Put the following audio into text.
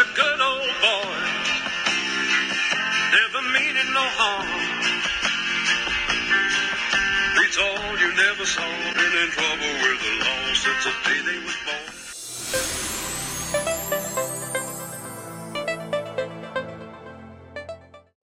a good old boy, never meaning no harm. We thought you never saw been in trouble with the